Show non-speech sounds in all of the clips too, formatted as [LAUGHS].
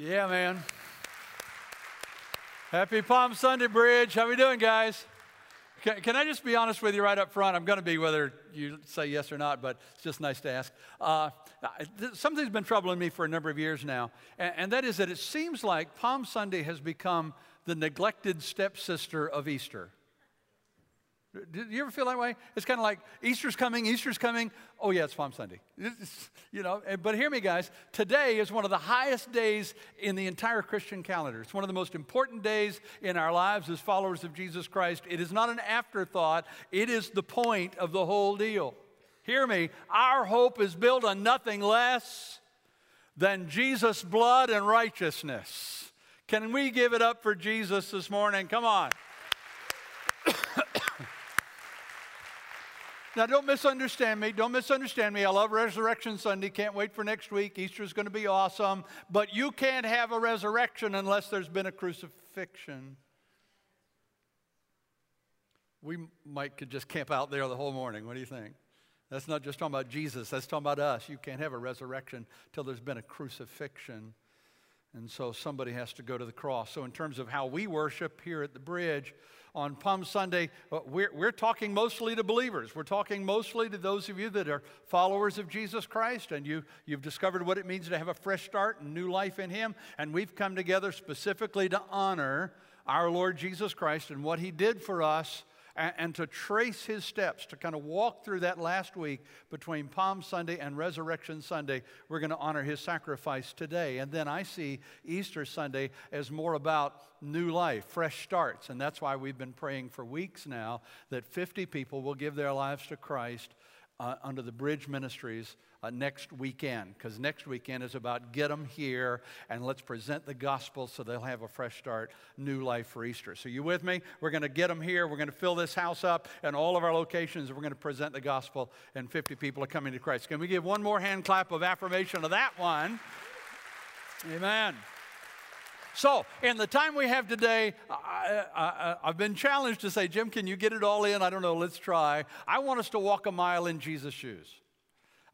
Yeah, man. Happy Palm Sunday, Bridge. How we doing, guys? Can, can I just be honest with you right up front? I'm going to be whether you say yes or not, but it's just nice to ask. Uh, something's been troubling me for a number of years now, and, and that is that it seems like Palm Sunday has become the neglected stepsister of Easter. Do you ever feel that way? It's kind of like Easter's coming, Easter's coming. Oh, yeah, it's Palm Sunday. It's, [LAUGHS] you know, but hear me, guys. Today is one of the highest days in the entire Christian calendar. It's one of the most important days in our lives as followers of Jesus Christ. It is not an afterthought, it is the point of the whole deal. Hear me. Our hope is built on nothing less than Jesus' blood and righteousness. Can we give it up for Jesus this morning? Come on. Now, don't misunderstand me. Don't misunderstand me. I love Resurrection Sunday. Can't wait for next week. Easter is going to be awesome. But you can't have a resurrection unless there's been a crucifixion. We might could just camp out there the whole morning. What do you think? That's not just talking about Jesus, that's talking about us. You can't have a resurrection till there's been a crucifixion. And so somebody has to go to the cross. So, in terms of how we worship here at the bridge, on Palm Sunday, uh, we're, we're talking mostly to believers. We're talking mostly to those of you that are followers of Jesus Christ and you, you've discovered what it means to have a fresh start and new life in Him. And we've come together specifically to honor our Lord Jesus Christ and what He did for us and, and to trace his steps, to kind of walk through that last week between Palm Sunday and Resurrection Sunday. We're going to honor his sacrifice today. And then I see Easter Sunday as more about new life, fresh starts. And that's why we've been praying for weeks now that 50 people will give their lives to Christ uh, under the Bridge Ministries uh, next weekend, because next weekend is about get them here and let's present the gospel so they'll have a fresh start, new life for Easter. So, you with me? We're going to get them here. We're going to fill this house up and all of our locations. We're going to present the gospel, and 50 people are coming to Christ. Can we give one more hand clap of affirmation of that one? Amen. So, in the time we have today, I, have been challenged to say, Jim, can you get it all in? I don't know, let's try. I want us to walk a mile in Jesus' shoes.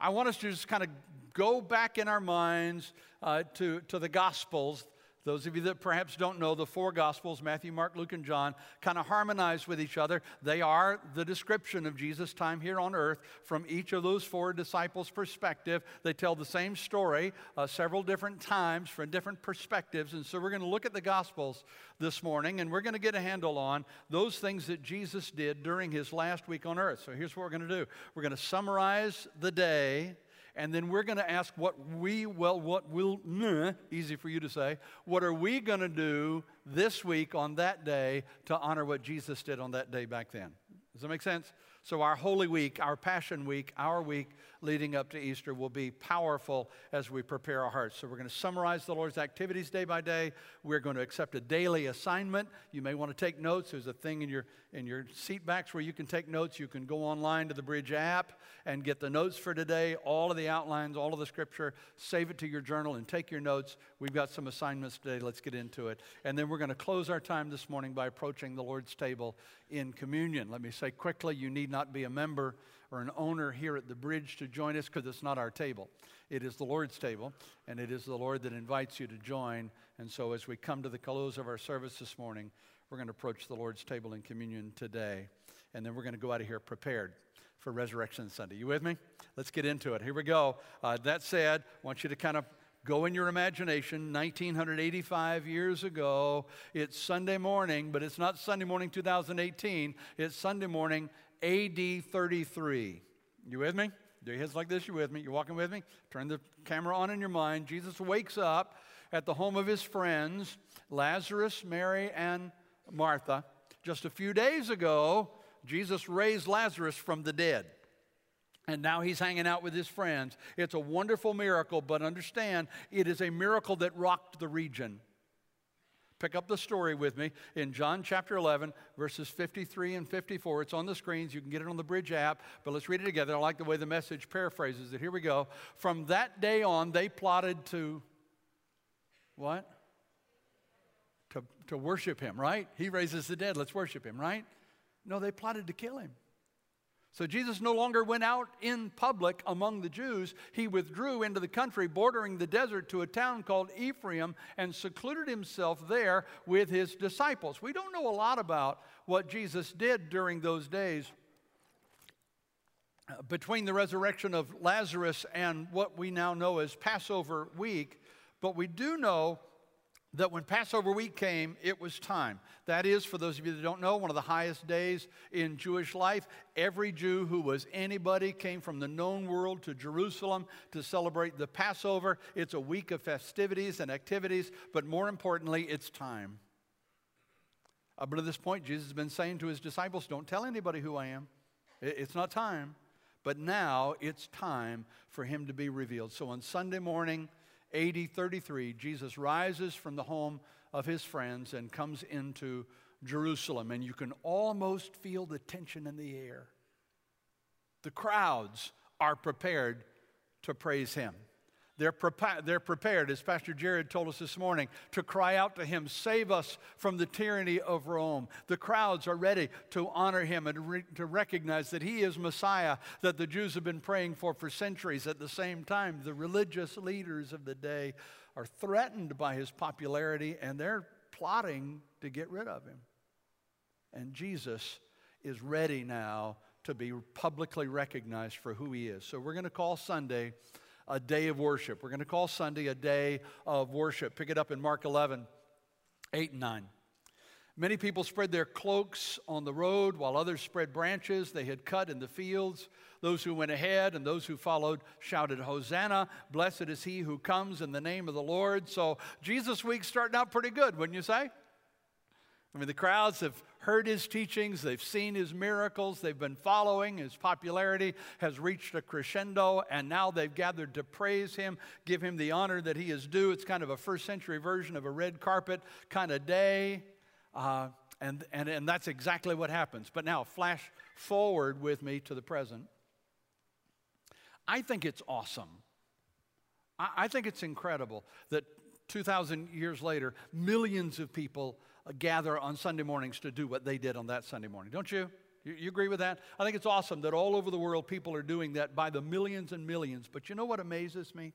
I want us to just kind of go back in our minds uh, to, to the Gospels, those of you that perhaps don't know, the four Gospels, Matthew, Mark, Luke, and John, kind of harmonize with each other. They are the description of Jesus' time here on earth from each of those four disciples' perspective. They tell the same story uh, several different times from different perspectives. And so we're going to look at the Gospels this morning and we're going to get a handle on those things that Jesus did during his last week on earth. So here's what we're going to do we're going to summarize the day and then we're going to ask what we, well, what will, easy for you to say, what are we going to do this week on that day to honor what Jesus did on that day back then? Does that make sense? So, our Holy Week, our Passion Week, our week leading up to Easter will be powerful as we prepare our hearts. So, we're going to summarize the Lord's activities day by day. We're going to accept a daily assignment. You may want to take notes. There's a thing in your, in your seat backs where you can take notes. You can go online to the Bridge app and get the notes for today, all of the outlines, all of the scripture. Save it to your journal and take your notes. We've got some assignments today. Let's get into it. And then we're going to close our time this morning by approaching the Lord's table in communion. Let me say quickly you need not be a member or an owner here at the bridge to join us because it's not our table. It is the Lord's table, and it is the Lord that invites you to join. And so, as we come to the close of our service this morning, we're going to approach the Lord's table in communion today. And then we're going to go out of here prepared for Resurrection Sunday. You with me? Let's get into it. Here we go. Uh, that said, I want you to kind of Go in your imagination, 1985 years ago. It's Sunday morning, but it's not Sunday morning 2018. It's Sunday morning AD 33. You with me? Do your heads like this? You with me? You walking with me? Turn the camera on in your mind. Jesus wakes up at the home of his friends, Lazarus, Mary, and Martha. Just a few days ago, Jesus raised Lazarus from the dead. And now he's hanging out with his friends. It's a wonderful miracle, but understand it is a miracle that rocked the region. Pick up the story with me in John chapter 11, verses 53 and 54. It's on the screens. You can get it on the Bridge app, but let's read it together. I like the way the message paraphrases it. Here we go. From that day on, they plotted to what? To, to worship him, right? He raises the dead. Let's worship him, right? No, they plotted to kill him. So Jesus no longer went out in public among the Jews. He withdrew into the country bordering the desert to a town called Ephraim and secluded himself there with his disciples. We don't know a lot about what Jesus did during those days uh, between the resurrection of Lazarus and what we now know as Passover week, but we do know that when Passover week came, it was time. That is, for those of you that don't know, one of the highest days in Jewish life. Every Jew who was anybody came from the known world to Jerusalem to celebrate the Passover. It's a week of festivities and activities, but more importantly, it's time. Up to this point, Jesus has been saying to his disciples, Don't tell anybody who I am. It's not time. But now it's time for him to be revealed. So on Sunday morning, AD 33, Jesus rises from the home of his friends and comes into Jerusalem, and you can almost feel the tension in the air. The crowds are prepared to praise him. They're, prepa- they're prepared, as Pastor Jared told us this morning, to cry out to him, Save us from the tyranny of Rome. The crowds are ready to honor him and re- to recognize that he is Messiah that the Jews have been praying for for centuries. At the same time, the religious leaders of the day are threatened by his popularity and they're plotting to get rid of him. And Jesus is ready now to be publicly recognized for who he is. So we're going to call Sunday a day of worship. We're going to call Sunday a day of worship. Pick it up in Mark 11, 8 and 9. Many people spread their cloaks on the road, while others spread branches they had cut in the fields. Those who went ahead and those who followed shouted, Hosanna! Blessed is he who comes in the name of the Lord. So, Jesus Week starting out pretty good, wouldn't you say? I mean, the crowds have heard his teachings, they've seen his miracles, they've been following. His popularity has reached a crescendo, and now they've gathered to praise him, give him the honor that he is due. It's kind of a first century version of a red carpet kind of day. Uh, and, and, and that's exactly what happens. But now, flash forward with me to the present. I think it's awesome. I, I think it's incredible that 2,000 years later, millions of people uh, gather on Sunday mornings to do what they did on that Sunday morning. Don't you? you? You agree with that? I think it's awesome that all over the world people are doing that by the millions and millions. But you know what amazes me?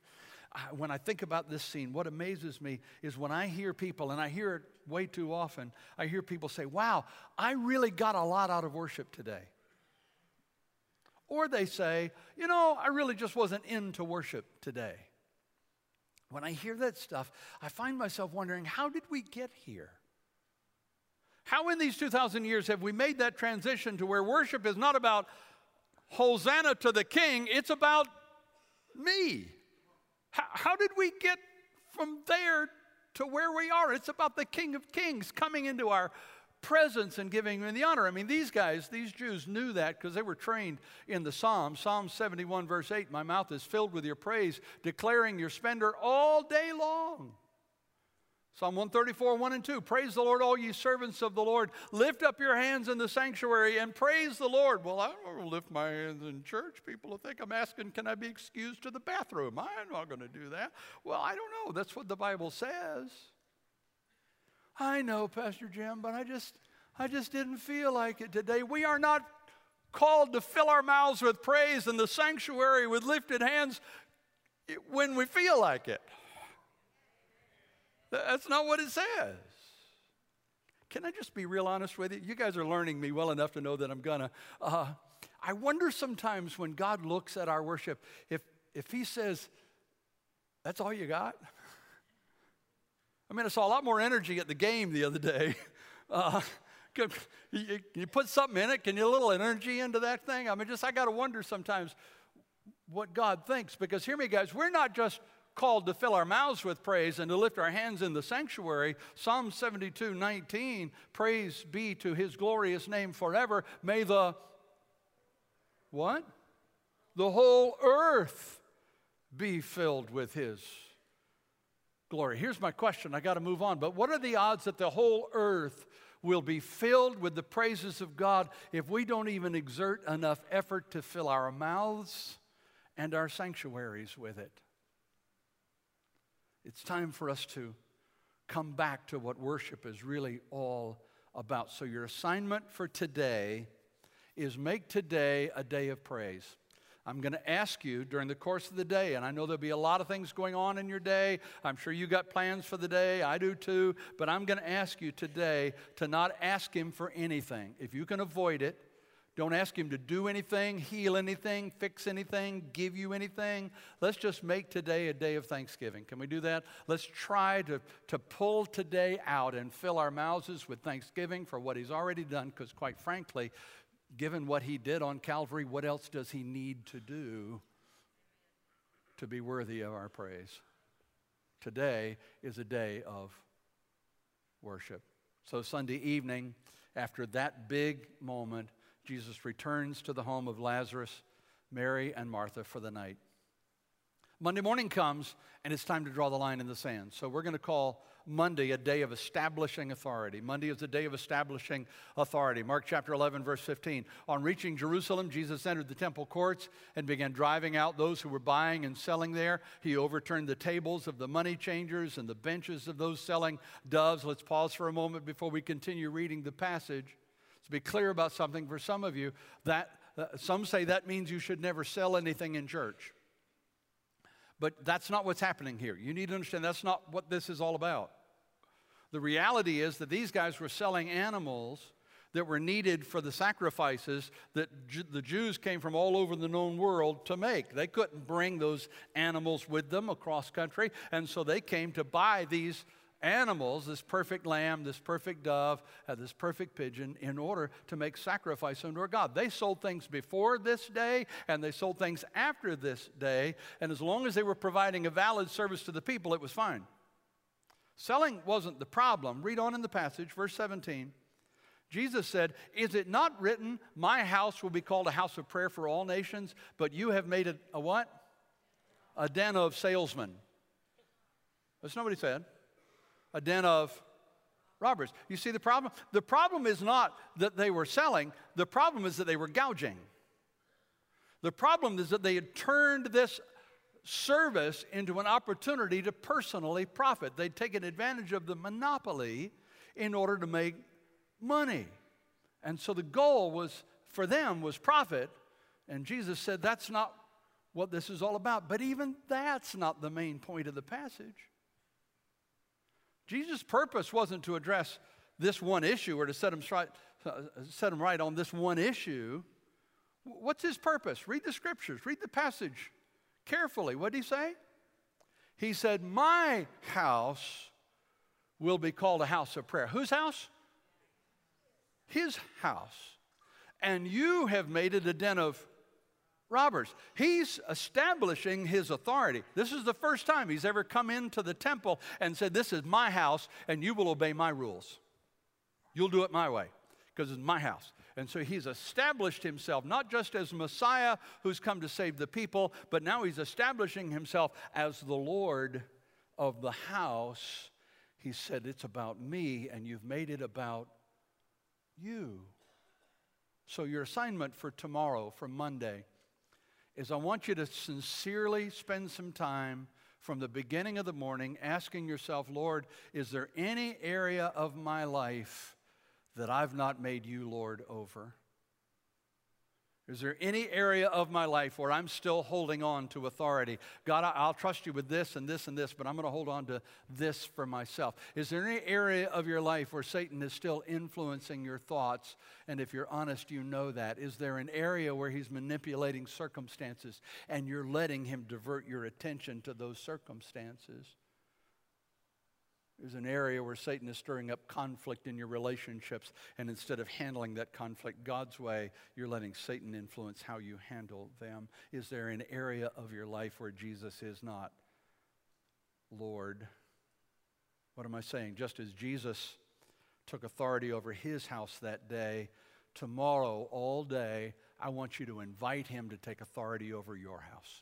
when I think about this scene, what amazes me is when I hear people, and I hear it way too often, I hear people say, Wow, I really got a lot out of worship today. Or they say, You know, I really just wasn't into worship today. When I hear that stuff, I find myself wondering, How did we get here? How in these 2,000 years have we made that transition to where worship is not about Hosanna to the King, it's about me? How, how did we get from there to where we are? It's about the King of Kings coming into our presence and giving him the honor. I mean, these guys, these Jews knew that because they were trained in the Psalms. Psalm 71, verse 8 My mouth is filled with your praise, declaring your splendor all day long. Psalm 134, 1 and 2. Praise the Lord, all ye servants of the Lord. Lift up your hands in the sanctuary and praise the Lord. Well, I don't lift my hands in church. People will think I'm asking, can I be excused to the bathroom? I'm not going to do that. Well, I don't know. That's what the Bible says. I know, Pastor Jim, but I just, I just didn't feel like it today. We are not called to fill our mouths with praise in the sanctuary with lifted hands when we feel like it. That's not what it says. Can I just be real honest with you? You guys are learning me well enough to know that I'm gonna. Uh, I wonder sometimes when God looks at our worship, if, if He says, That's all you got? I mean, I saw a lot more energy at the game the other day. [LAUGHS] Uh, you, you put something in it, can you a little energy into that thing? I mean, just I got to wonder sometimes what God thinks because hear me, guys, we're not just called to fill our mouths with praise and to lift our hands in the sanctuary. Psalm 72 19, praise be to his glorious name forever. May the what? The whole earth be filled with his glory. Here's my question. I got to move on. But what are the odds that the whole earth will be filled with the praises of God if we don't even exert enough effort to fill our mouths and our sanctuaries with it? It's time for us to come back to what worship is really all about. So, your assignment for today is make today a day of praise. I'm going to ask you during the course of the day, and I know there'll be a lot of things going on in your day. I'm sure you got plans for the day. I do too. But I'm going to ask you today to not ask Him for anything. If you can avoid it, don't ask Him to do anything, heal anything, fix anything, give you anything. Let's just make today a day of thanksgiving. Can we do that? Let's try to, to pull today out and fill our mouths with thanksgiving for what He's already done, because quite frankly, given what he did on Calvary, what else does he need to do to be worthy of our praise? Today is a day of worship. So, Sunday evening, after that big moment, Jesus returns to the home of Lazarus, Mary, and Martha for the night. Monday morning comes, and it's time to draw the line in the sand. So, we're going to call Monday a day of establishing authority. Monday is a day of establishing authority. Mark chapter 11, verse 15. On reaching Jerusalem, Jesus entered the temple courts and began driving out those who were buying and selling there. He overturned the tables of the money changers and the benches of those selling doves. Let's pause for a moment before we continue reading the passage. To be clear about something for some of you, that uh, some say that means you should never sell anything in church. But that's not what's happening here. You need to understand that's not what this is all about. The reality is that these guys were selling animals that were needed for the sacrifices that the Jews came from all over the known world to make. They couldn't bring those animals with them across country, and so they came to buy these animals, this perfect lamb, this perfect dove, this perfect pigeon, in order to make sacrifice unto our God. They sold things before this day and they sold things after this day, and as long as they were providing a valid service to the people, it was fine. Selling wasn't the problem. Read on in the passage, verse 17. Jesus said, Is it not written, My house will be called a house of prayer for all nations, but you have made it a what? A den of salesmen. That's he said. A den of robbers. You see the problem? The problem is not that they were selling, the problem is that they were gouging. The problem is that they had turned this service into an opportunity to personally profit. They'd taken advantage of the monopoly in order to make money. And so the goal was for them was profit. And Jesus said that's not what this is all about. But even that's not the main point of the passage. Jesus' purpose wasn't to address this one issue or to set him, right, uh, set him right on this one issue. What's his purpose? Read the scriptures, read the passage carefully. What did he say? He said, My house will be called a house of prayer. Whose house? His house. And you have made it a den of robbers. He's establishing his authority. This is the first time he's ever come into the temple and said, This is my house, and you will obey my rules. You'll do it my way because it's my house. And so he's established himself not just as Messiah who's come to save the people, but now he's establishing himself as the Lord of the house. He said, It's about me, and you've made it about you. So, your assignment for tomorrow, for Monday, is I want you to sincerely spend some time from the beginning of the morning asking yourself, Lord, is there any area of my life that I've not made you Lord over? Is there any area of my life where I'm still holding on to authority? God, I'll trust you with this and this and this, but I'm going to hold on to this for myself. Is there any area of your life where Satan is still influencing your thoughts? And if you're honest, you know that. Is there an area where he's manipulating circumstances and you're letting him divert your attention to those circumstances? There's an area where Satan is stirring up conflict in your relationships, and instead of handling that conflict God's way, you're letting Satan influence how you handle them. Is there an area of your life where Jesus is not Lord? What am I saying? Just as Jesus took authority over his house that day, tomorrow, all day, I want you to invite him to take authority over your house.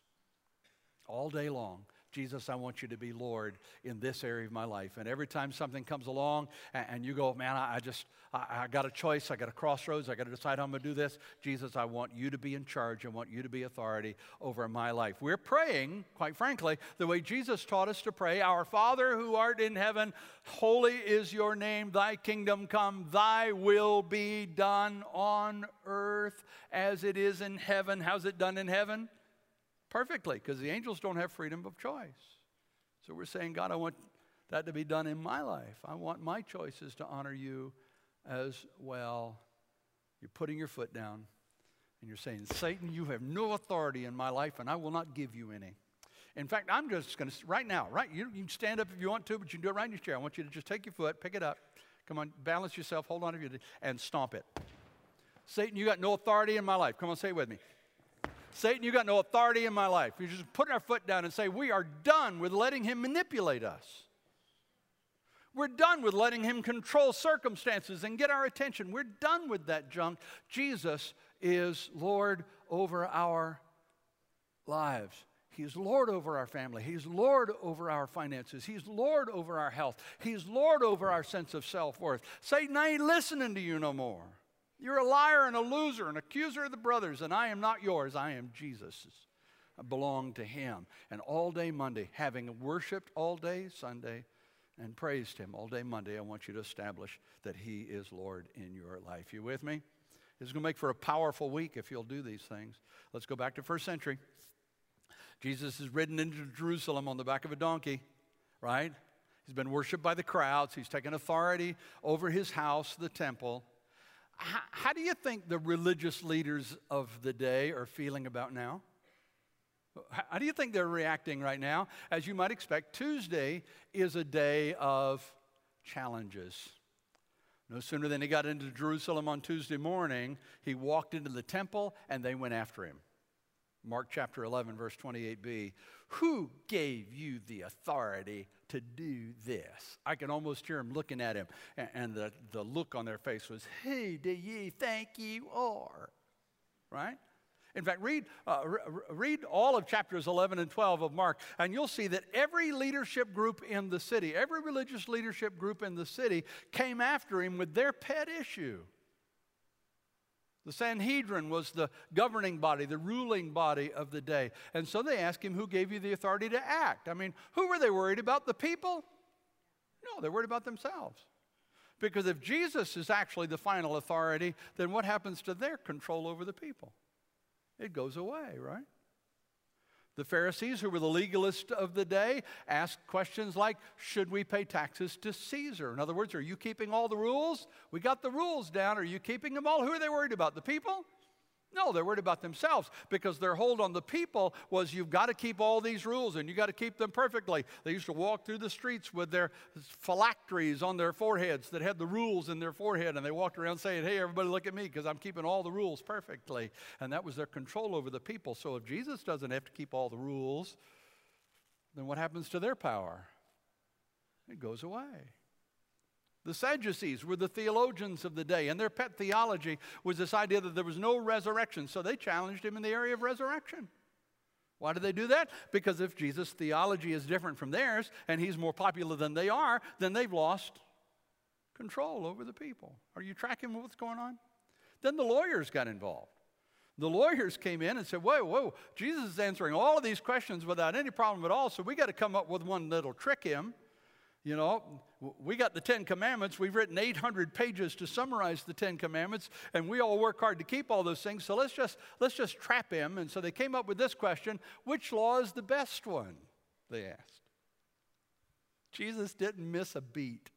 All day long. Jesus, I want you to be Lord in this area of my life. And every time something comes along and, and you go, man, I, I just, I, I, got a choice, I got a crossroads, I got to decide how I'm going to do this. Jesus, I want you to be in charge. I want you to be authority over my life. We're praying, quite frankly, the way Jesus taught us to pray Our Father who art in heaven, holy is your name, thy kingdom come, thy will be done on earth as it is in heaven. How's it done in heaven? Perfectly, because the angels don't have freedom of choice. So we're saying, God, I want that to be done in my life. I want my choices to honor you as well. You're putting your foot down and you're saying, Satan, you have no authority in my life and I will not give you any. In fact, I'm just going to, right now, right? You, you, can stand up if you want to, but you can do it right in your chair. I want you to just take your foot, pick it up. Come on, balance yourself, hold on to it, and stomp it. Satan, you got no authority in my life. Come on, say it with me. Satan, you got no authority in my life. You just put our foot down and say, We are done with letting him manipulate us. We're done with letting him control circumstances and get our attention. We're done with that junk. Jesus is Lord over our lives. He's Lord over our family. He's Lord over our finances. He's Lord over our health. He's Lord over our sense of self worth. Satan, I ain't listening to you no more. You're a liar and a loser, an accuser of the brothers, and I am not yours. I am Jesus's. I belong to him. And all day Monday, having worshiped all day Sunday and praised him all day Monday, I want you to establish that he is Lord in your life. You with me? This is going to make for a powerful week if you'll do these things. Let's go back to first century. Jesus is ridden into Jerusalem on the back of a donkey, right? He's been worshiped by the crowds. He's taken authority over his house, the temple. How, how do you think the religious leaders of the day are feeling about now? How do you think they're reacting right now? As you might expect, Tuesday is a day of challenges. No sooner than he got into Jerusalem on Tuesday morning, he walked into the temple and they went after him. Mark chapter 11, verse 28b. Who gave you the authority to do this? I can almost hear him looking at him, and the, the look on their face was, Who do ye think you are? Right? In fact, read, uh, read all of chapters 11 and 12 of Mark, and you'll see that every leadership group in the city, every religious leadership group in the city came after him with their pet issue. The Sanhedrin was the governing body, the ruling body of the day. And so they asked him, Who gave you the authority to act? I mean, who were they worried about? The people? No, they're worried about themselves. Because if Jesus is actually the final authority, then what happens to their control over the people? It goes away, right? The Pharisees, who were the legalists of the day, asked questions like Should we pay taxes to Caesar? In other words, are you keeping all the rules? We got the rules down. Are you keeping them all? Who are they worried about? The people? No, they're worried about themselves because their hold on the people was you've got to keep all these rules and you got to keep them perfectly. They used to walk through the streets with their phylacteries on their foreheads that had the rules in their forehead and they walked around saying, Hey, everybody look at me because I'm keeping all the rules perfectly. And that was their control over the people. So if Jesus doesn't have to keep all the rules, then what happens to their power? It goes away. The Sadducees were the theologians of the day, and their pet theology was this idea that there was no resurrection. So they challenged him in the area of resurrection. Why did they do that? Because if Jesus' theology is different from theirs and he's more popular than they are, then they've lost control over the people. Are you tracking what's going on? Then the lawyers got involved. The lawyers came in and said, Whoa, whoa, Jesus is answering all of these questions without any problem at all, so we got to come up with one that'll trick him. You know, we got the Ten Commandments. We've written 800 pages to summarize the Ten Commandments, and we all work hard to keep all those things. So let's just let's just trap him. And so they came up with this question: Which law is the best one? They asked. Jesus didn't miss a beat.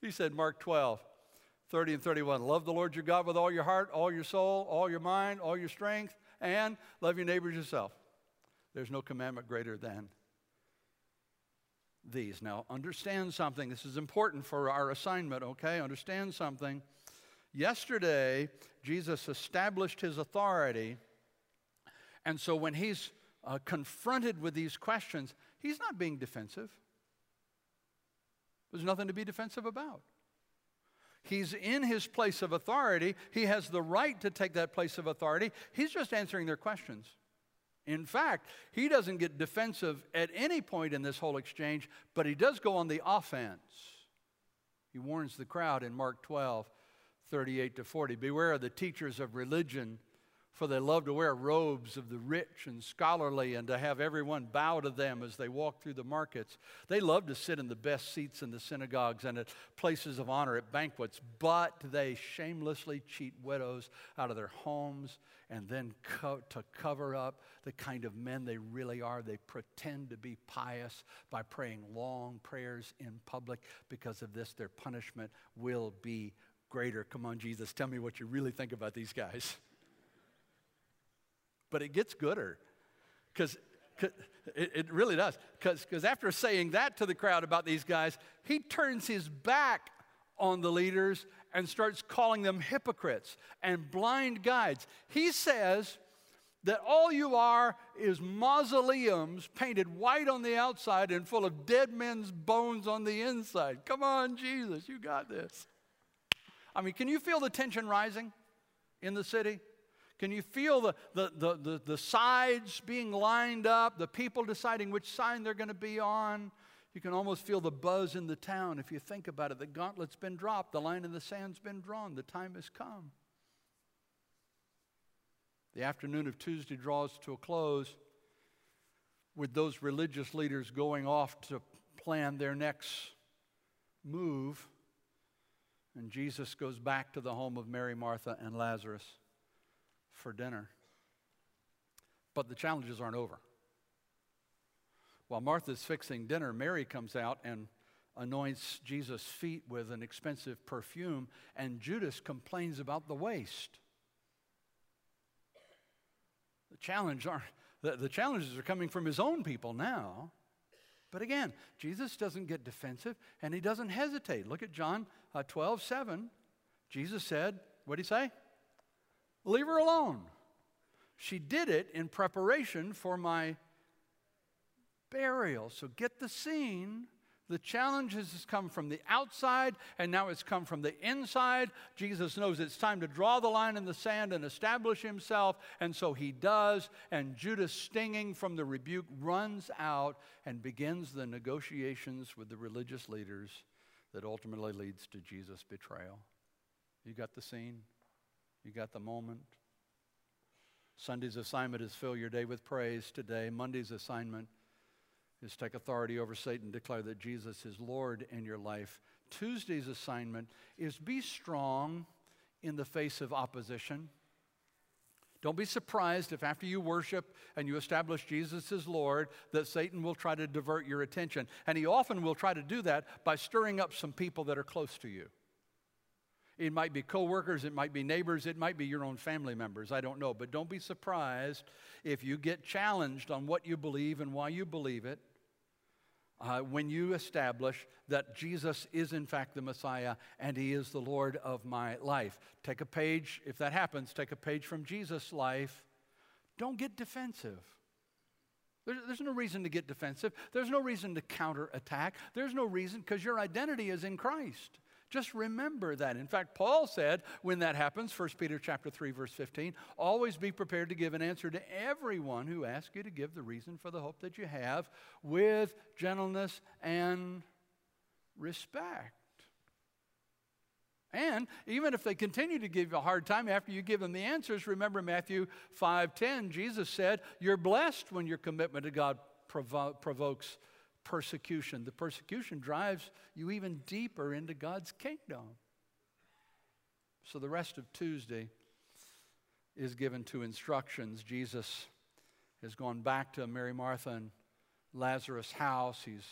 He said, Mark 12, 30 and 31, love the Lord your God with all your heart, all your soul, all your mind, all your strength, and love your neighbors yourself. There's no commandment greater than these. Now, understand something. This is important for our assignment, okay? Understand something. Yesterday, Jesus established his authority. And so when he's uh, confronted with these questions, he's not being defensive. There's nothing to be defensive about. He's in his place of authority. He has the right to take that place of authority. He's just answering their questions In fact, he doesn't get defensive at any point in this whole exchange, but he does go on the offense. He warns the crowd in Mark 12, 38 to 40 Beware of the teachers of religion for they love to wear robes of the rich and scholarly and to have everyone bow to them as they walk through the markets. They love to sit in the best seats in the synagogues and at places of honor at banquets, but they shamelessly cheat widows out of their homes and then co- to cover up the kind of men they really are. They pretend to be pious by praying long prayers in public. Because of this, their punishment will be greater. Come on, Jesus, tell me what you really think about these guys. [LAUGHS] But it gets gooder because it, it, really does. Because after saying that to the crowd about these guys, he turns his back on the leaders and starts calling them hypocrites and blind guides. He says that all you are is mausoleums painted white on the outside and full of dead men's bones on the inside. Come on, Jesus, you got this. I mean, can you feel the tension rising in the city? Can you feel the, the, the, the, the sides being lined up, the people deciding which side they're going to be on? You can almost feel the buzz in the town if you think about it. The gauntlet's been dropped, the line in the sand's been drawn, the time has come. The afternoon of Tuesday draws to a close with those religious leaders going off to plan their next move. And Jesus goes back to the home of Mary, Martha, and Lazarus for dinner. But the challenges aren't over. While Martha's fixing dinner, Mary comes out and anoints Jesus' feet with an expensive perfume, and Judas complains about the waste. The challenge are the, the challenges are coming from his own people now. But again, Jesus doesn't get defensive and he doesn't hesitate. Look at John uh, 12, 7. Jesus said, what did he say? Leave her alone. She did it in preparation for my burial. So get the scene. The challenges has come from the outside, and now it's come from the inside. Jesus knows it's time to draw the line in the sand and establish himself, and so he does. And Judas, stinging from the rebuke, runs out and begins the negotiations with the religious leaders that ultimately leads to Jesus' betrayal. You got the scene? You got the moment? Sunday's assignment is fill your day with praise today. Monday's assignment is take authority over Satan, declare that Jesus is Lord in your life. Tuesday's assignment is be strong in the face of opposition. Don't be surprised if after you worship and you establish Jesus as Lord, that Satan will try to divert your attention. And he often will try to do that by stirring up some people that are close to you. It might be coworkers, it might be neighbors, it might be your own family members. I don't know. But don't be surprised if you get challenged on what you believe and why you believe it. Uh, when you establish that Jesus is in fact the Messiah and He is the Lord of my life. Take a page, if that happens, take a page from Jesus' life. Don't get defensive. There's, there's no reason to get defensive. There's no reason to counterattack. There's no reason because your identity is in Christ. Just remember that. In fact, Paul said when that happens, 1 Peter chapter 3 verse 15, always be prepared to give an answer to everyone who asks you to give the reason for the hope that you have with gentleness and respect. And even if they continue to give you a hard time after you give them the answers, remember Matthew 5:10, Jesus said, "You're blessed when your commitment to God provo- provokes persecution. The persecution drives you even deeper into God's kingdom. So the rest of Tuesday is given to instructions. Jesus has gone back to Mary, Martha, and Lazarus' house. He's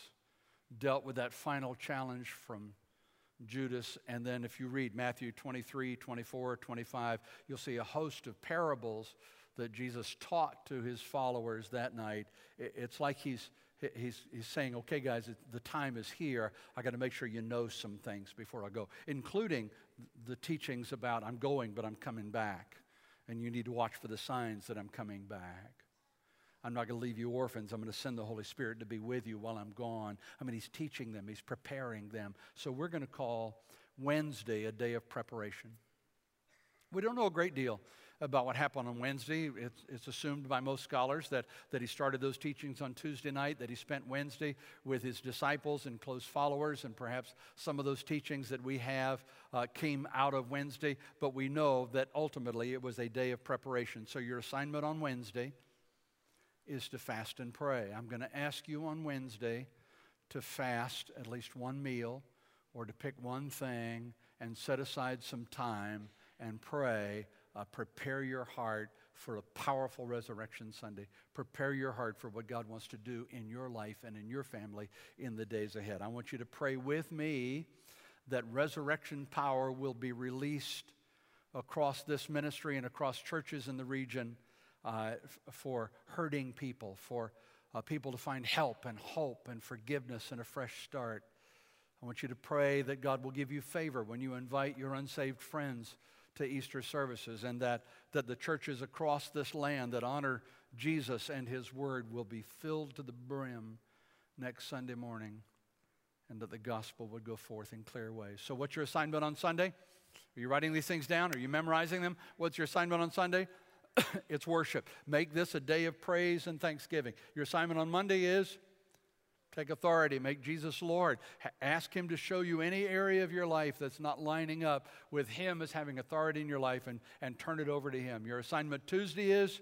dealt with that final challenge from Judas. And then, if you read Matthew 23, 24, 25, you'll see a host of parables that Jesus taught to his followers that night. It's like he's he's, he's saying, okay, guys, the time is here. I got to make sure you know some things before I go, including the teachings about I'm going, but I'm coming back. And you need to watch for the signs that I'm coming back. I'm not going to leave you orphans. I'm going to send the Holy Spirit to be with you while I'm gone. I mean, He's teaching them, He's preparing them. So we're going to call Wednesday a day of preparation. We don't know a great deal about what happened on Wednesday. It's, it's, assumed by most scholars that, that he started those teachings on Tuesday night, that he spent Wednesday with his disciples and close followers, and perhaps some of those teachings that we have uh, came out of Wednesday. But we know that ultimately it was a day of preparation. So your assignment on Wednesday is to fast and pray. I'm going to ask you on Wednesday to fast at least one meal or to pick one thing and set aside some time and pray uh, prepare your heart for a powerful Resurrection Sunday. Prepare your heart for what God wants to do in your life and in your family in the days ahead. I want you to pray with me that resurrection power will be released across this ministry and across churches in the region uh, for hurting people, for uh, people to find help and hope and forgiveness and a fresh start. I want you to pray that God will give you favor when you invite your unsaved friends to Easter services, and that, that the churches across this land that honor Jesus and His Word will be filled to the brim next Sunday morning, and that the gospel would go forth in clear ways. So, what's your assignment on Sunday? Are you writing these things down? Are you memorizing them? What's your assignment on Sunday? [COUGHS] it's worship. Make this a day of praise and thanksgiving. Your assignment on Monday is Take authority, make Jesus Lord. ask Him to show you any area of your life that's not lining up with Him as having authority in your life and, and turn it over to Him. Your assignment Tuesday is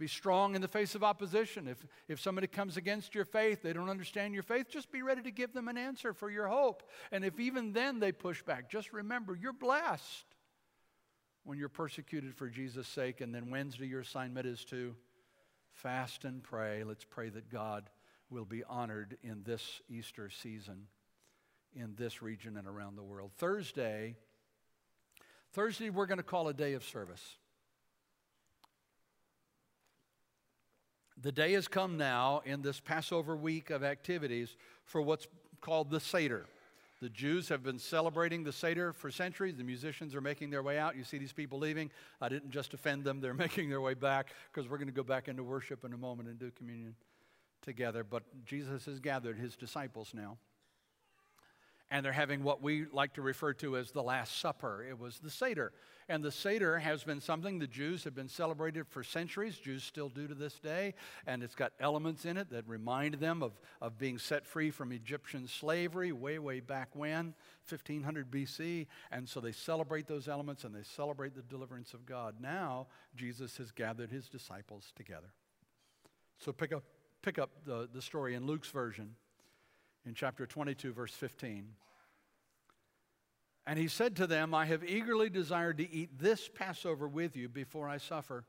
be strong in the face of opposition. If, if somebody comes against your faith, they don't understand your faith, just be ready to give them an answer for your hope. And if even then they push back, just remember you're blessed when you're persecuted for Jesus' sake. And then Wednesday, your assignment is to fast and pray. Let's pray that God will be honored in this Easter season in this region and around the world. Thursday, Thursday we're going to call a day of service. The day has come now in this Passover week of activities for what's called the Seder. The Jews have been celebrating the Seder for centuries. The musicians are making their way out. You see these people leaving. I didn't just offend them, they're [LAUGHS] making their way back because we're going to go back into worship in a moment and do communion together, but Jesus has gathered his disciples now. And they're having what we like to refer to as the Last Supper. It was the Seder. And the Seder has been something the Jews have been celebrated for centuries. Jews still do to this day. And it's got elements in it that remind them of, of being set free from Egyptian slavery way, way back when, 1500 BC. And so they celebrate those elements and they celebrate the deliverance of God. Now, Jesus has gathered his disciples together. So pick up pick up the, the story in Luke's version in chapter 22, verse 15. And he said to them, I have eagerly desired to eat this Passover with you before I suffer.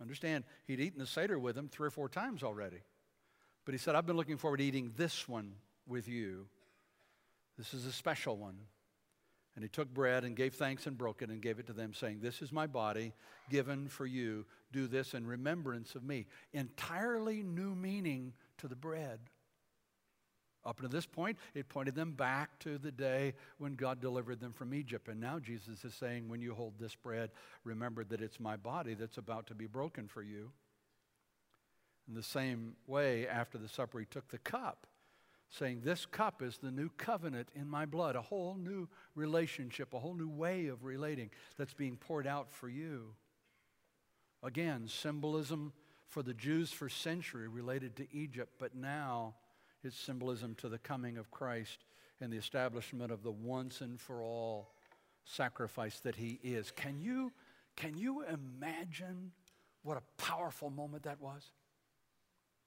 Understand, he'd eaten the Seder with them three or four times already. But he said, I've been looking forward to eating this one with you. This is a special one. And he took bread and gave thanks and broke it and gave it to them, saying, This is my body given for you. Do this in remembrance of me. Entirely new meaning to the bread. Up to this point, it pointed them back to the day when God delivered them from Egypt. And now Jesus is saying, When you hold this bread, remember that it's my body that's about to be broken for you. In the same way, after the supper, he took the cup saying, This cup is the new covenant in my blood, a whole new relationship, a whole new way of relating that's being poured out for you. Again, symbolism for the Jews for century related to Egypt, but now it's symbolism to the coming of Christ and the establishment of the once and for all sacrifice that he is. Can you, can you imagine what a powerful moment that was?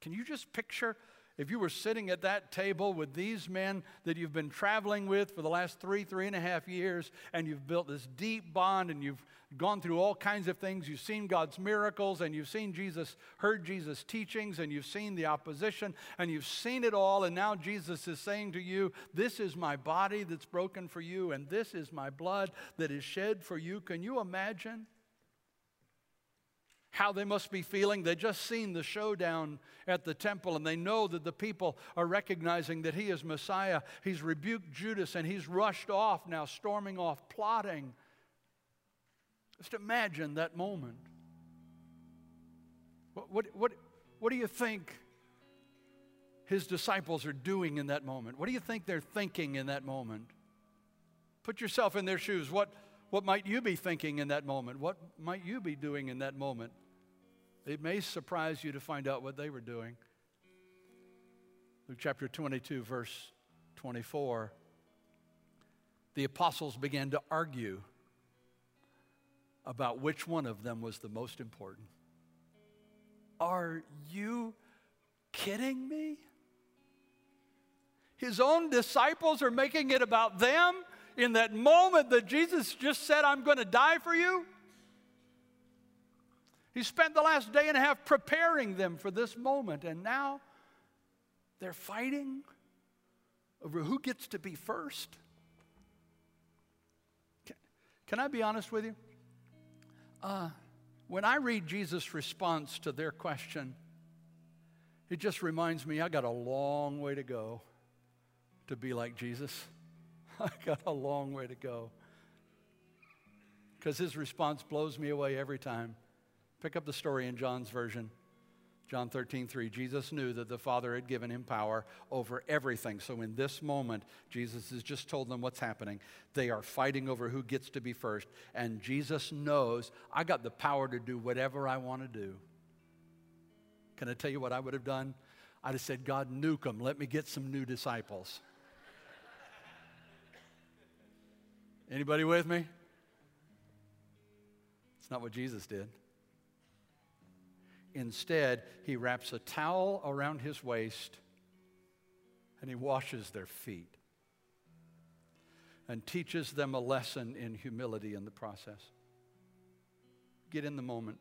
Can you just picture if you were sitting at that table with these men that you've been traveling with for the last three, three and a half years, and you've built this deep bond and you've gone through all kinds of things, you've seen God's miracles and you've seen Jesus, heard Jesus' teachings, and you've seen the opposition, and you've seen it all, and now Jesus is saying to you, This is my body that's broken for you, and this is my blood that is shed for you. Can you imagine? How they must be feeling. They just seen the showdown at the temple and they know that the people are recognizing that he is Messiah. He's rebuked Judas and he's rushed off now, storming off, plotting. Just imagine that moment. What, what, what, what do you think his disciples are doing in that moment? What do you think they're thinking in that moment? Put yourself in their shoes. What, What might you be thinking in that moment? What might you be doing in that moment? It may surprise you to find out what they were doing. Luke chapter 22, verse 24. The apostles began to argue about which one of them was the most important. Are you kidding me? His own disciples are making it about them in that moment that Jesus just said, I'm going to die for you. He spent the last day and a half preparing them for this moment, and now they're fighting over who gets to be first. Can, I be honest with you? Uh, when I read Jesus' response to their question, it just reminds me I got a long way to go to be like Jesus. [LAUGHS] I got a long way to go. Because his response blows me away every time. Pick up the story in John's version. John 13, 3. Jesus knew that the Father had given him power over everything. So in this moment, Jesus has just told them what's happening. They are fighting over who gets to be first. And Jesus knows I got the power to do whatever I want to do. Can I tell you what I would have done? I'd have said, God, nuke them. Let me get some new disciples. Anybody with me? It's not what Jesus did. Instead, he wraps a towel around his waist and he washes their feet and teaches them a lesson in humility in the process. Get in the moment.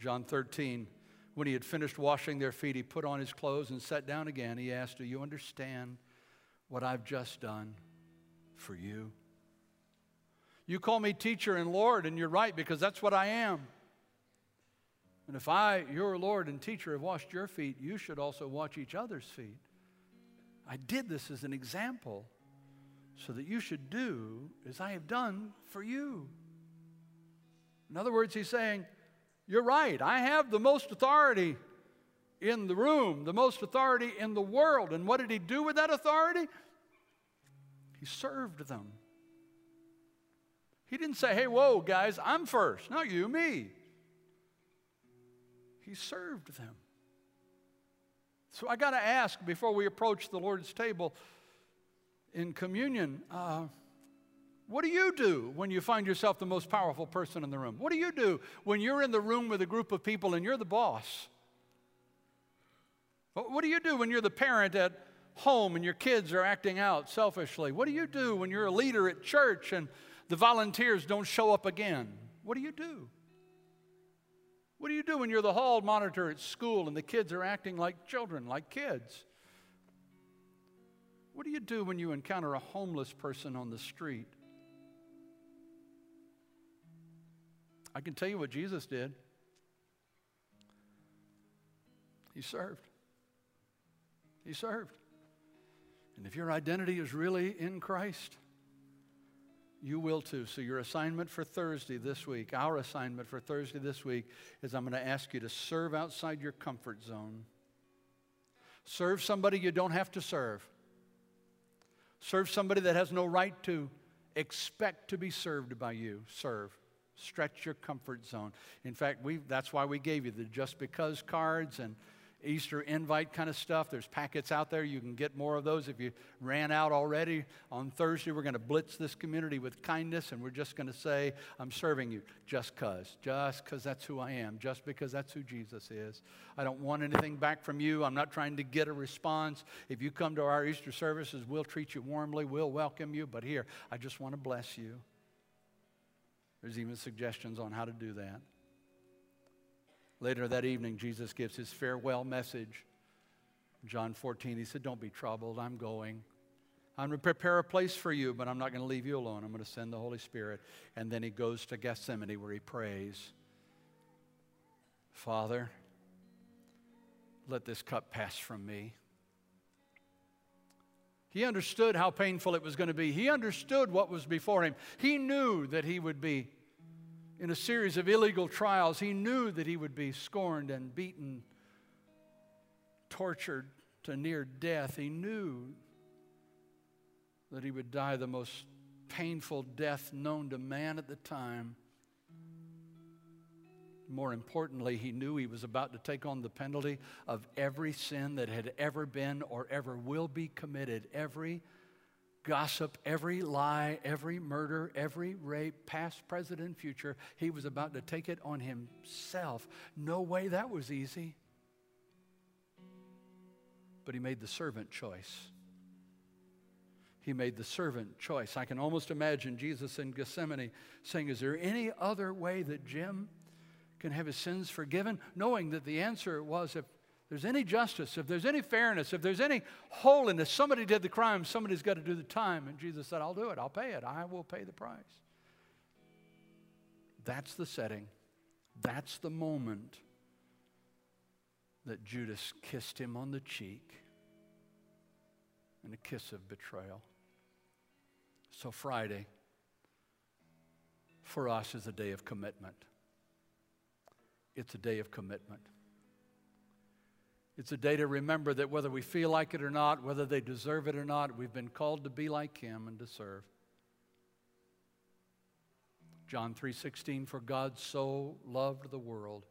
John 13, when he had finished washing their feet, he put on his clothes and sat down again. He asked, Do you understand what I've just done for you? You call me teacher and Lord, and you're right because that's what I am. And if I, your Lord and teacher, have washed your feet, you should also wash each other's feet. I did this as an example so that you should do as I have done for you. In other words, he's saying, You're right, I have the most authority in the room, the most authority in the world. And what did he do with that authority? He served them. He didn't say, Hey, whoa, guys, I'm first. Not you, me. He served them. So I got to ask before we approach the Lord's table in communion uh, what do you do when you find yourself the most powerful person in the room? What do you do when you're in the room with a group of people and you're the boss? What do you do when you're the parent at home and your kids are acting out selfishly? What do you do when you're a leader at church and the volunteers don't show up again? What do you do? What do you do when you're the hall monitor at school and the kids are acting like children, like kids? What do you do when you encounter a homeless person on the street? I can tell you what Jesus did. He served. He served. And if your identity is really in Christ, you will too. So, your assignment for Thursday this week, our assignment for Thursday this week, is I'm going to ask you to serve outside your comfort zone. Serve somebody you don't have to serve. Serve somebody that has no right to expect to be served by you. Serve. Stretch your comfort zone. In fact, we, that's why we gave you the just because cards and Easter invite kind of stuff. There's packets out there. You can get more of those if you ran out already. On Thursday, we're going to blitz this community with kindness, and we're just going to say, I'm serving you just because. Just because that's who I am. Just because that's who Jesus is. I don't want anything back from you. I'm not trying to get a response. If you come to our Easter services, we'll treat you warmly. We'll welcome you. But here, I just want to bless you. There's even suggestions on how to do that. Later that evening, Jesus gives his farewell message. John 14, he said, Don't be troubled. I'm going. I'm going to prepare a place for you, but I'm not going to leave you alone. I'm going to send the Holy Spirit. And then he goes to Gethsemane where he prays Father, let this cup pass from me. He understood how painful it was going to be. He understood what was before him. He knew that he would be in a series of illegal trials, he knew that he would be scorned and beaten, tortured to near death. He knew that he would die the most painful death known to man at the time. More importantly, he knew he was about to take on the penalty of every sin that had ever been or ever will be committed. Every gossip, every lie, every murder, every rape, past, present, and future. He was about to take it on himself. No way that was easy. But he made the servant choice. He made the servant choice. I can almost imagine Jesus in Gethsemane saying, Is there any other way that Jim can have his sins forgiven? Knowing that the answer was, If there's any justice, if there's any fairness, if there's any holiness, somebody did the crime, somebody's got to do the time. And Jesus said, I'll do it. I'll pay it. I will pay the price. That's the setting. That's the moment that Judas kissed him on the cheek in a kiss of betrayal. So, Friday for us is a day of commitment. It's a day of commitment. It's a day to remember that whether we feel like it or not, whether they deserve it or not, we've been called to be like him and to serve. John 3:16 for God so loved the world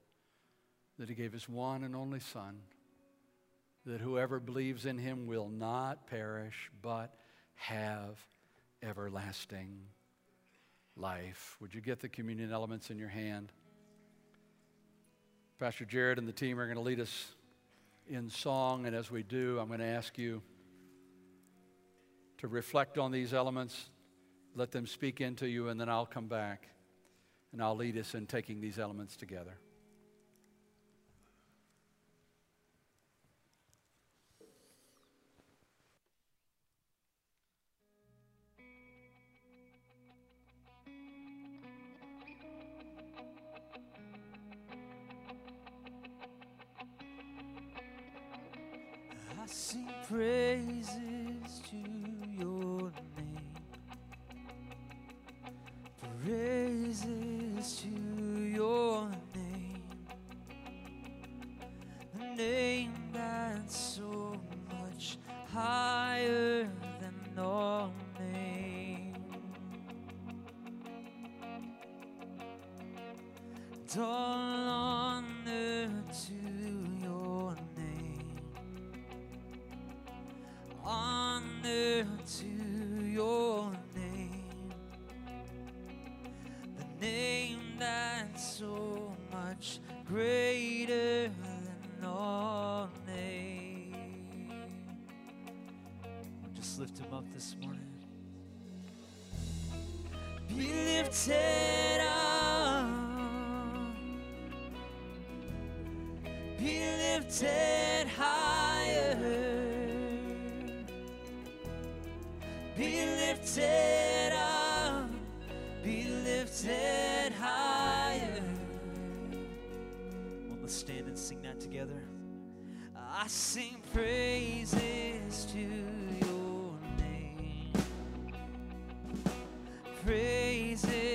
that he gave his one and only son that whoever believes in him will not perish but have everlasting life. Would you get the communion elements in your hand? Pastor Jared and the team are going to lead us in song, and as we do, I'm going to ask you to reflect on these elements, let them speak into you, and then I'll come back and I'll lead us in taking these elements together. Praises to your name. Praises to your name. The name that's so much higher than all names. And up. Be lifted higher. Be lifted up. Be lifted higher. Well, let's stand and sing that together. I sing praises to your name. Praises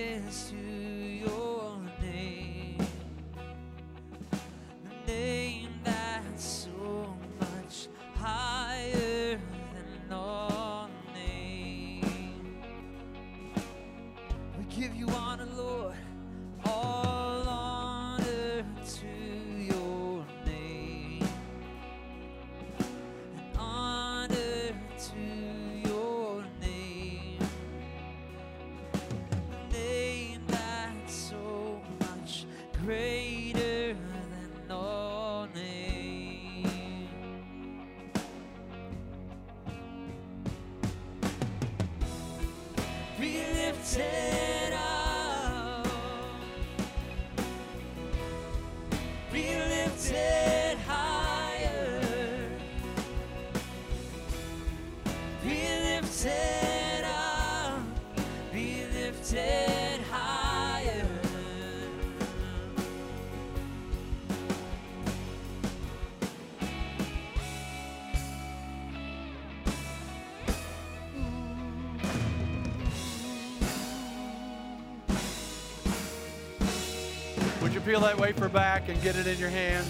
Would you peel that wafer back and get it in your hands?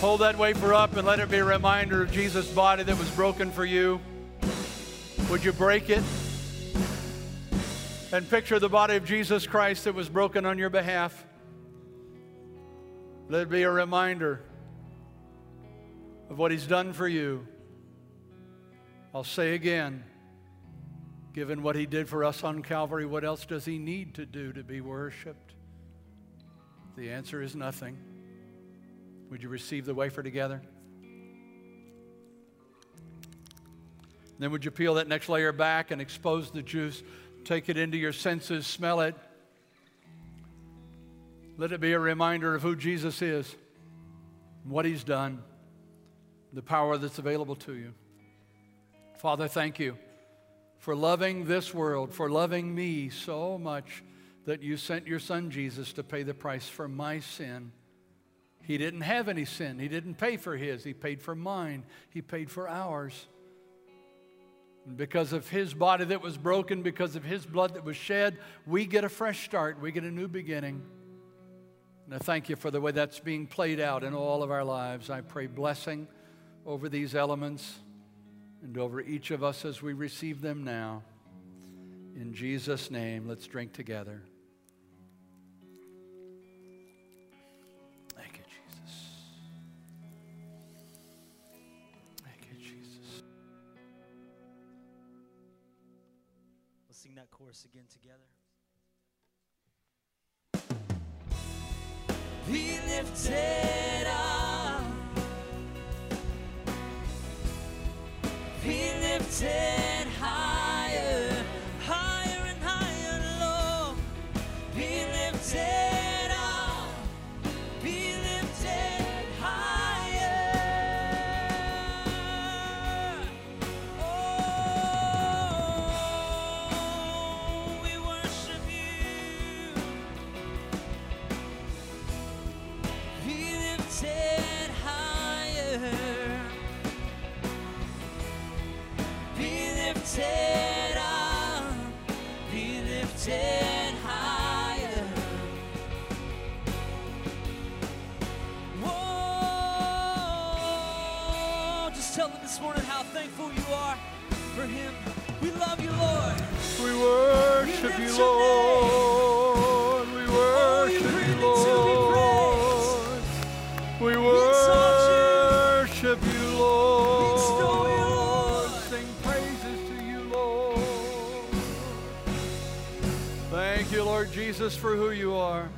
Hold that wafer up and let it be a reminder of Jesus' body that was broken for you. Would you break it? And picture the body of Jesus Christ that was broken on your behalf. Let it be a reminder of what He's done for you. I'll say again, given what He did for us on Calvary, what else does He need to do to be worshiped? The answer is nothing. Would you receive the wafer together? Then would you peel that next layer back and expose the juice? Take it into your senses, smell it. Let it be a reminder of who Jesus is, what he's done, the power that's available to you. Father, thank you for loving this world, for loving me so much that you sent your son Jesus to pay the price for my sin. He didn't have any sin. He didn't pay for his. He paid for mine. He paid for ours. And because of his body that was broken, because of his blood that was shed, we get a fresh start. We get a new beginning. And I thank you for the way that's being played out in all of our lives. I pray blessing over these elements and over each of us as we receive them now. In Jesus' name, let's drink together. Thank you, Jesus. Thank you, Jesus. Let's sing that chorus again together. Be lifted Be Jesus, for who you are.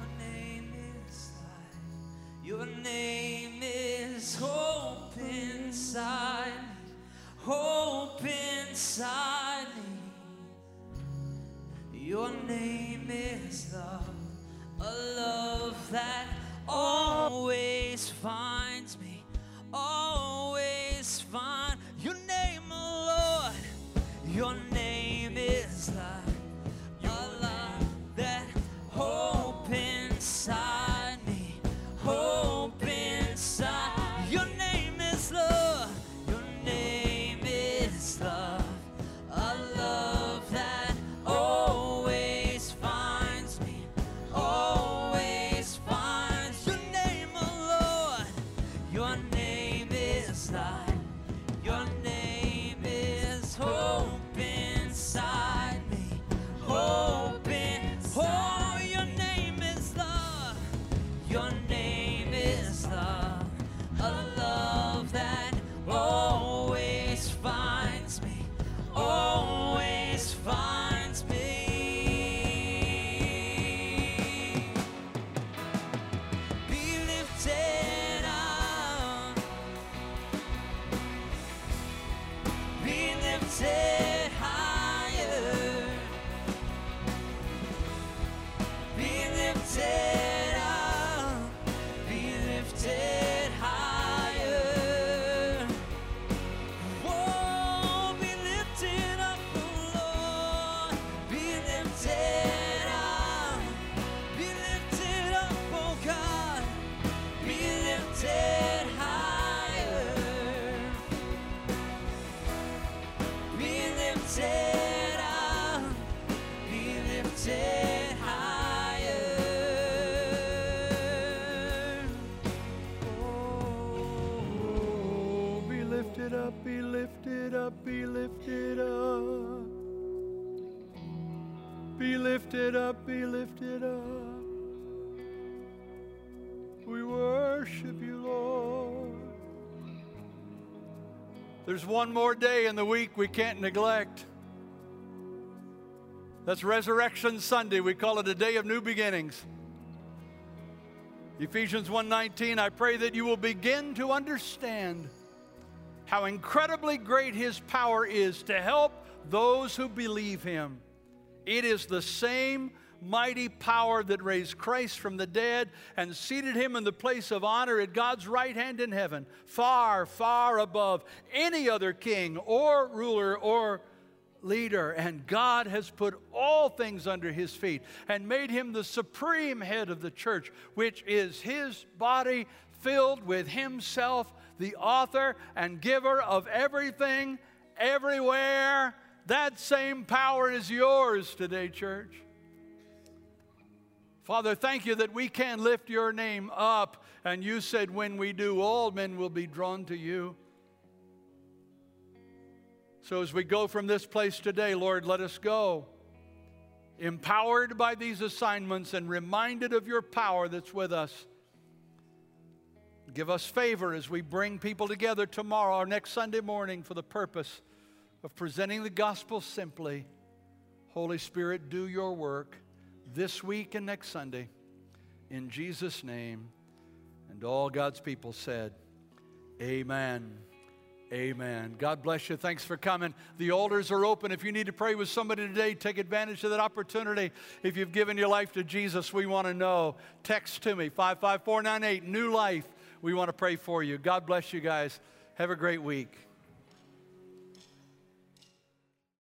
There's one more day in the week we can't neglect. That's Resurrection Sunday. We call it a day of new beginnings. Ephesians 1:19 I pray that you will begin to understand how incredibly great his power is to help those who believe him. It is the same mighty power that raised Christ from the dead and seated him in the place of honor at God's right hand in heaven, far, far above any other king or ruler or leader. And God has put all things under his feet and made him the supreme head of the church, which is his body filled with himself, the author and giver of everything, everywhere that same power is yours today, church. Father, thank you that we can lift your name up. And you said, when we do, all men will be drawn to you. So as we go from this place today, Lord, let us go empowered by these assignments and reminded of your power that's with us. Give us favor as we bring people together tomorrow or next Sunday morning for the purpose of presenting the gospel simply. Holy Spirit, do your work this week and next Sunday. In Jesus' name. And all God's people said, Amen. Amen. God bless you. Thanks for coming. The altars are open. If you need to pray with somebody today, take advantage of that opportunity. If you've given your life to Jesus, we want to know. Text to me, 55498, New Life. We want to pray for you. God bless you guys. Have a great week.